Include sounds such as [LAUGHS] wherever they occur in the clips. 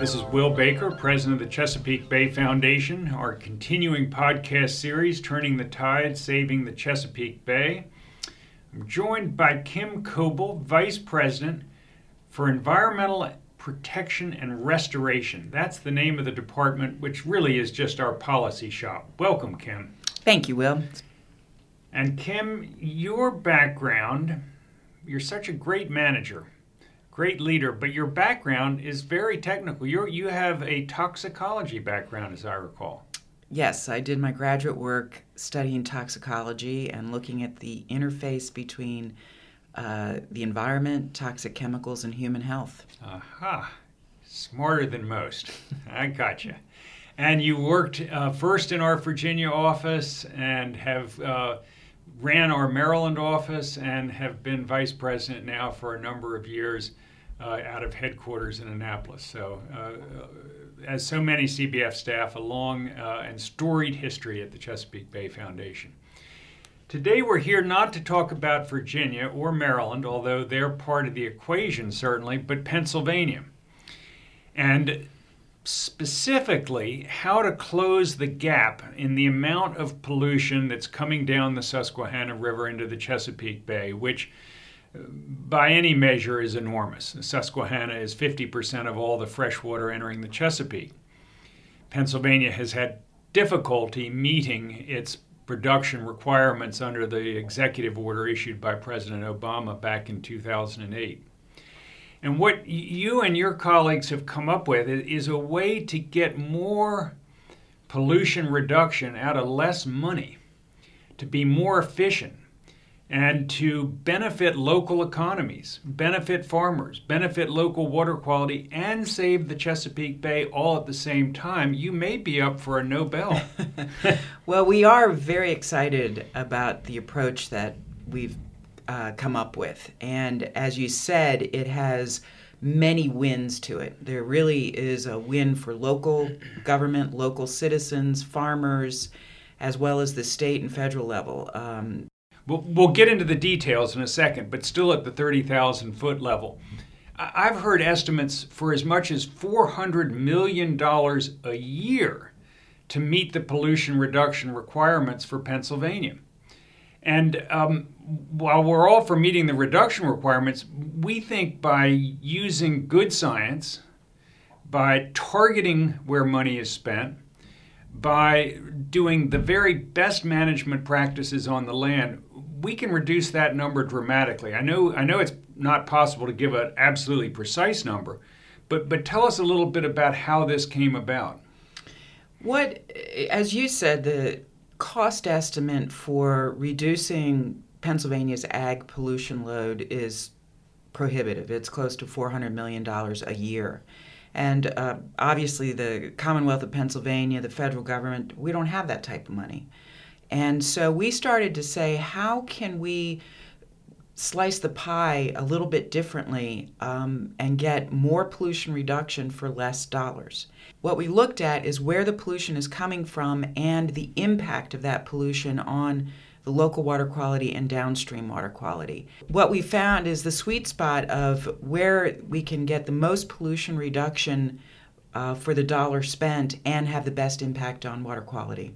This is Will Baker, president of the Chesapeake Bay Foundation, our continuing podcast series, Turning the Tide, Saving the Chesapeake Bay. I'm joined by Kim Coble, vice president for environmental protection and restoration. That's the name of the department, which really is just our policy shop. Welcome, Kim. Thank you, Will. And Kim, your background, you're such a great manager great leader, but your background is very technical. You you have a toxicology background, as I recall. Yes, I did my graduate work studying toxicology and looking at the interface between uh, the environment, toxic chemicals, and human health. Aha, smarter than most. [LAUGHS] I got you. And you worked uh, first in our Virginia office and have uh, ran our Maryland office and have been vice president now for a number of years uh, out of headquarters in Annapolis. So, uh, as so many CBF staff, a long uh, and storied history at the Chesapeake Bay Foundation. Today, we're here not to talk about Virginia or Maryland, although they're part of the equation certainly, but Pennsylvania. And specifically how to close the gap in the amount of pollution that's coming down the Susquehanna River into the Chesapeake Bay, which by any measure is enormous. The Susquehanna is 50% of all the fresh water entering the Chesapeake. Pennsylvania has had difficulty meeting its production requirements under the executive order issued by President Obama back in 2008. And what you and your colleagues have come up with is a way to get more pollution reduction out of less money, to be more efficient, and to benefit local economies, benefit farmers, benefit local water quality, and save the Chesapeake Bay all at the same time, you may be up for a Nobel. [LAUGHS] well, we are very excited about the approach that we've uh, come up with. And as you said, it has many wins to it. There really is a win for local government, local citizens, farmers, as well as the state and federal level. Um, we'll, we'll get into the details in a second, but still at the 30,000 foot level. I've heard estimates for as much as $400 million a year to meet the pollution reduction requirements for Pennsylvania. And um, while we're all for meeting the reduction requirements, we think by using good science, by targeting where money is spent, by doing the very best management practices on the land, we can reduce that number dramatically. I know I know it's not possible to give an absolutely precise number, but but tell us a little bit about how this came about. What as you said the cost estimate for reducing Pennsylvania's ag pollution load is prohibitive. It's close to $400 million a year. And uh, obviously, the Commonwealth of Pennsylvania, the federal government, we don't have that type of money. And so we started to say, how can we slice the pie a little bit differently um, and get more pollution reduction for less dollars. What we looked at is where the pollution is coming from and the impact of that pollution on the local water quality and downstream water quality. What we found is the sweet spot of where we can get the most pollution reduction uh, for the dollar spent and have the best impact on water quality.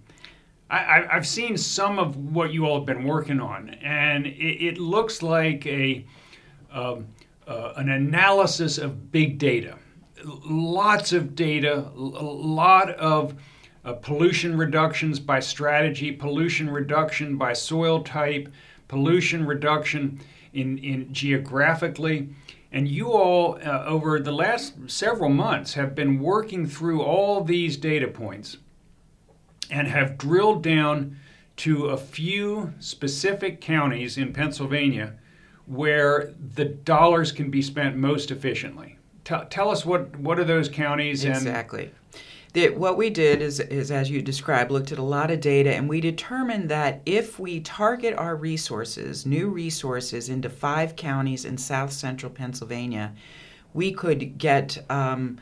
I, have seen some of what you all have been working on, and it, it looks like a um, uh, an analysis of big data, lots of data, a lot of uh, pollution reductions by strategy, pollution reduction by soil type, pollution reduction in, in geographically. And you all, uh, over the last several months, have been working through all these data points and have drilled down to a few specific counties in Pennsylvania where the dollars can be spent most efficiently. Tell, us what, what are those counties? Exactly. What we did is, is, as you described, looked at a lot of data, and we determined that if we target our resources, new resources, into five counties in south central Pennsylvania, we could get um,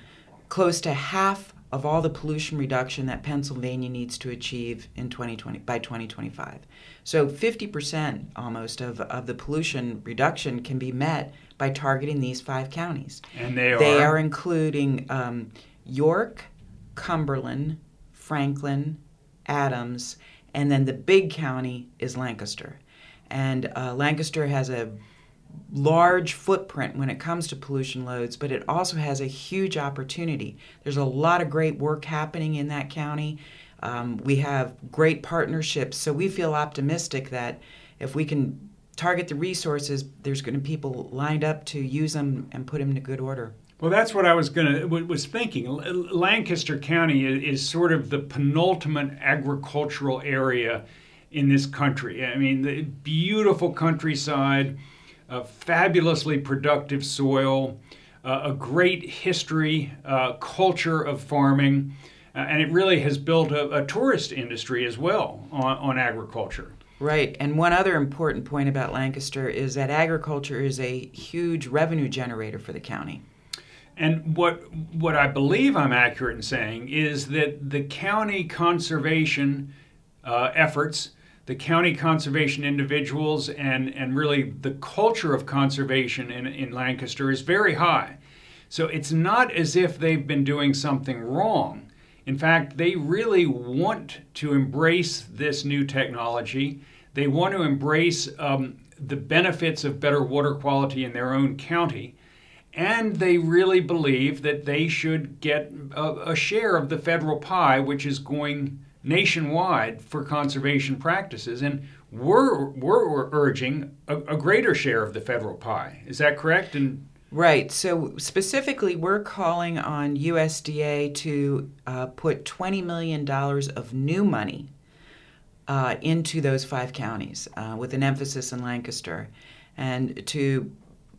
close to half of all the pollution reduction that Pennsylvania needs to achieve in 2020 by 2025. So 50% almost of, of the pollution reduction can be met by targeting these five counties. And they are they are including um, York, Cumberland, Franklin, Adams, and then the big county is Lancaster. And uh, Lancaster has a large footprint when it comes to pollution loads, but it also has a huge opportunity. There's a lot of great work happening in that county. Um, we have great partnerships, so we feel optimistic that if we can target the resources, there's going to be people lined up to use them and put them into good order. Well, that's what I was going to was thinking. Lancaster County is sort of the penultimate agricultural area in this country. I mean, the beautiful countryside, a fabulously productive soil, uh, a great history, uh, culture of farming, uh, and it really has built a, a tourist industry as well on, on agriculture. Right. And one other important point about Lancaster is that agriculture is a huge revenue generator for the county. And what what I believe I'm accurate in saying is that the county conservation uh, efforts, the county conservation individuals, and and really the culture of conservation in, in Lancaster is very high. So it's not as if they've been doing something wrong. In fact, they really want to embrace this new technology. They want to embrace um, the benefits of better water quality in their own county and they really believe that they should get a, a, share of the federal pie, which is going nationwide for conservation practices. And we're, we're urging a, a greater share of the federal pie. Is that correct? And Right. So specifically, we're calling on USDA to uh, put $20 million of new money uh, into those five counties, uh, with an emphasis in Lancaster, and to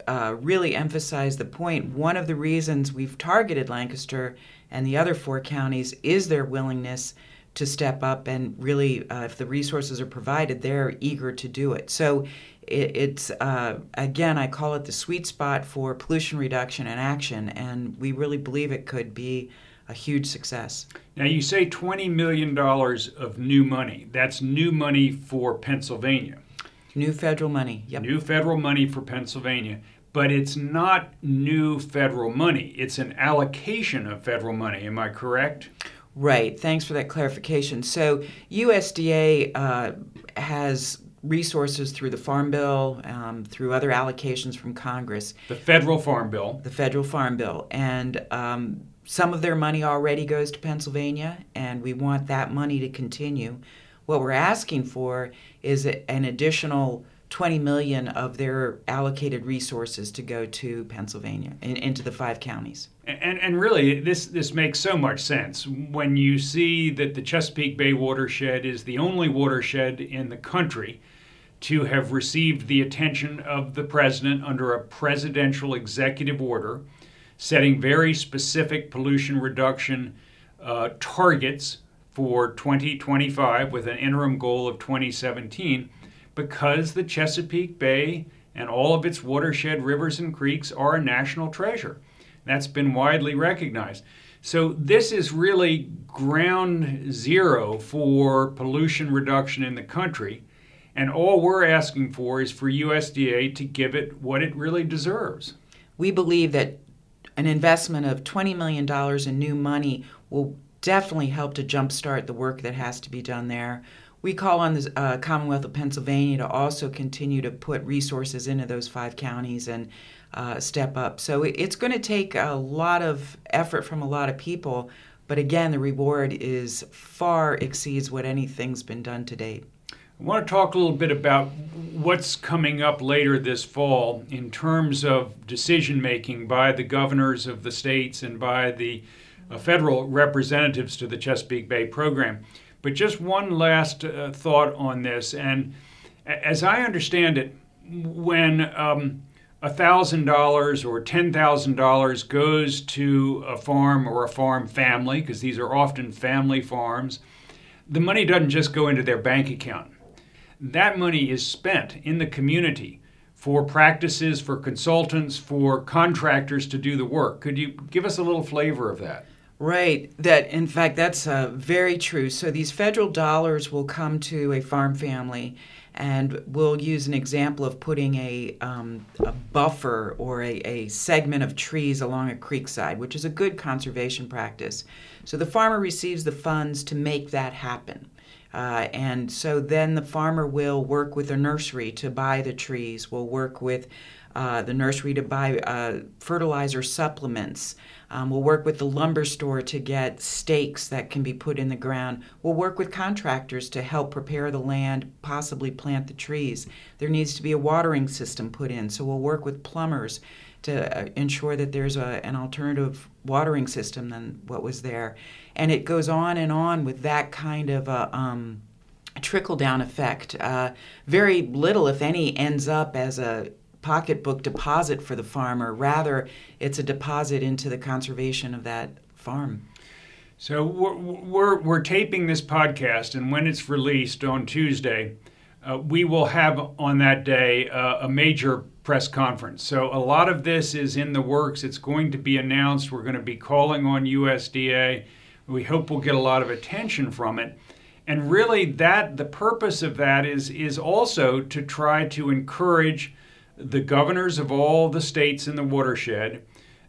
uh, really emphasize the point. One of the reasons we've targeted Lancaster and the other four counties is their willingness to step up and really, uh, if the resources are provided, they're eager to do it. So it, it's, uh, again, I call it the sweet spot for pollution reduction and action, and we really believe it could be a huge success. Now, you say $20 million of new money. That's new money for Pennsylvania. New federal money. Yep. New federal money for Pennsylvania. But it's not new federal money. It's an allocation of federal money. Am I correct? Right. Thanks for that clarification. So, USDA uh, has resources through the Farm Bill, um, through other allocations from Congress. The federal Farm Bill. The federal Farm Bill. And um, some of their money already goes to Pennsylvania, and we want that money to continue. What we're asking for is an additional 20 million of their allocated resources to go to Pennsylvania and into the five counties. And, and really, this, this makes so much sense when you see that the Chesapeake Bay watershed is the only watershed in the country to have received the attention of the president under a presidential executive order setting very specific pollution reduction uh, targets for 2025 with an interim goal of 2017 because the Chesapeake Bay and all of its watershed rivers and creeks are a national treasure. That's been widely recognized. So, this is really ground zero for pollution reduction in the country. And all we're asking for is for USDA to give it what it really deserves. We believe that an investment of $20 million in new money will definitely help to jumpstart the work that has to be done there. We call on the uh, Commonwealth of Pennsylvania to also continue to put resources into those five counties and uh, step up. So it's going to take a lot of effort from a lot of people, but again, the reward is far exceeds what anything's been done to date. I want to talk a little bit about what's coming up later this fall in terms of decision making by the governors of the states and by the uh, federal representatives to the Chesapeake Bay program. But just one last uh, thought on this. And as I understand it, when um, $1,000 or $10,000 goes to a farm or a farm family, because these are often family farms, the money doesn't just go into their bank account. That money is spent in the community for practices, for consultants, for contractors to do the work. Could you give us a little flavor of that? Right. That, in fact, that's uh, very true. So these federal dollars will come to a farm family, And we'll use an example of putting a, um, a buffer or a, a segment of trees along a creek side, which is a good conservation practice. So the farmer receives the funds to make that happen. Uh, and so then the farmer will work with a nursery to buy the trees, will work with uh, the nursery to buy uh, fertilizer supplements. Um, we'll work with the lumber store to get stakes that can be put in the ground. We'll work with contractors to help prepare the land, possibly plant the trees. There needs to be a watering system put in, so we'll work with plumbers to uh, ensure that there's a, an alternative watering system than what was there. And it goes on and on with that kind of a, um, trickle down effect. Uh, very little, if any, ends up as a pocketbook deposit for the farmer. Rather, it's a deposit into the conservation of that farm. So we're, we're, we're taping this podcast, and when it's released on Tuesday, uh, we will have on that day uh, a major press conference. So a lot of this is in the works. It's going to be announced. We're going to be calling on USDA. We hope we'll get a lot of attention from it. And really, that the purpose of that is is also to try to encourage the governors of all the states in the watershed,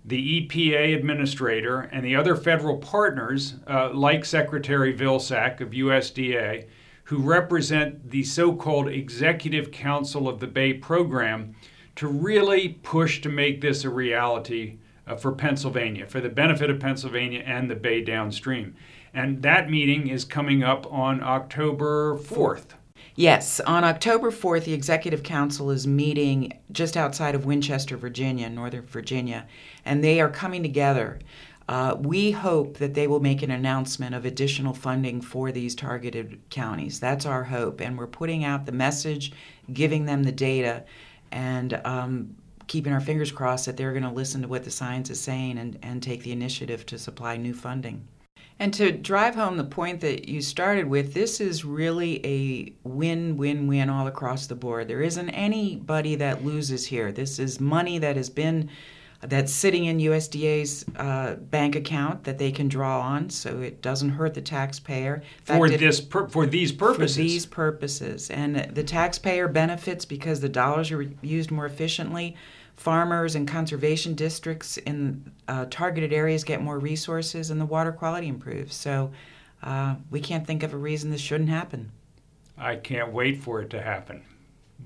the EPA administrator, and the other federal partners, uh, like Secretary Vilsack of USDA, who represent the so called Executive Council of the Bay program, to really push to make this a reality uh, for Pennsylvania, for the benefit of Pennsylvania and the Bay downstream. And that meeting is coming up on October 4th. Yes, on October 4th, the Executive Council is meeting just outside of Winchester, Virginia, Northern Virginia, and they are coming together. Uh, we hope that they will make an announcement of additional funding for these targeted counties. That's our hope, and we're putting out the message, giving them the data, and um, keeping our fingers crossed that they're going to listen to what the science is saying and, and take the initiative to supply new funding. And to drive home the point that you started with, this is really a win win win all across the board. There isn't anybody that loses here. This is money that has been that's sitting in USDA's uh, bank account that they can draw on, so it doesn't hurt the taxpayer. Fact, for this, pur- for these purposes. For these purposes, and the taxpayer benefits because the dollars are used more efficiently farmers and conservation districts in uh, targeted areas get more resources and the water quality improves. So uh, we can't think of a reason this shouldn't happen. I can't wait for it to happen.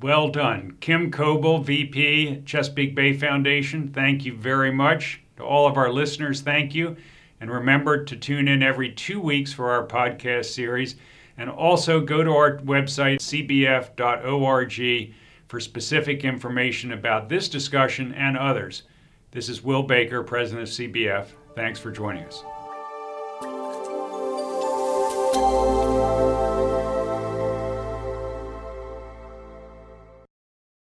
Well done. Kim Coble, VP, Chesapeake Bay Foundation, thank you very much. To all of our listeners, thank you. And remember to tune in every two weeks for our podcast series. And also go to our website, cbf.org for specific information about this discussion and others. This is Will Baker, President of CBF. Thanks for joining us.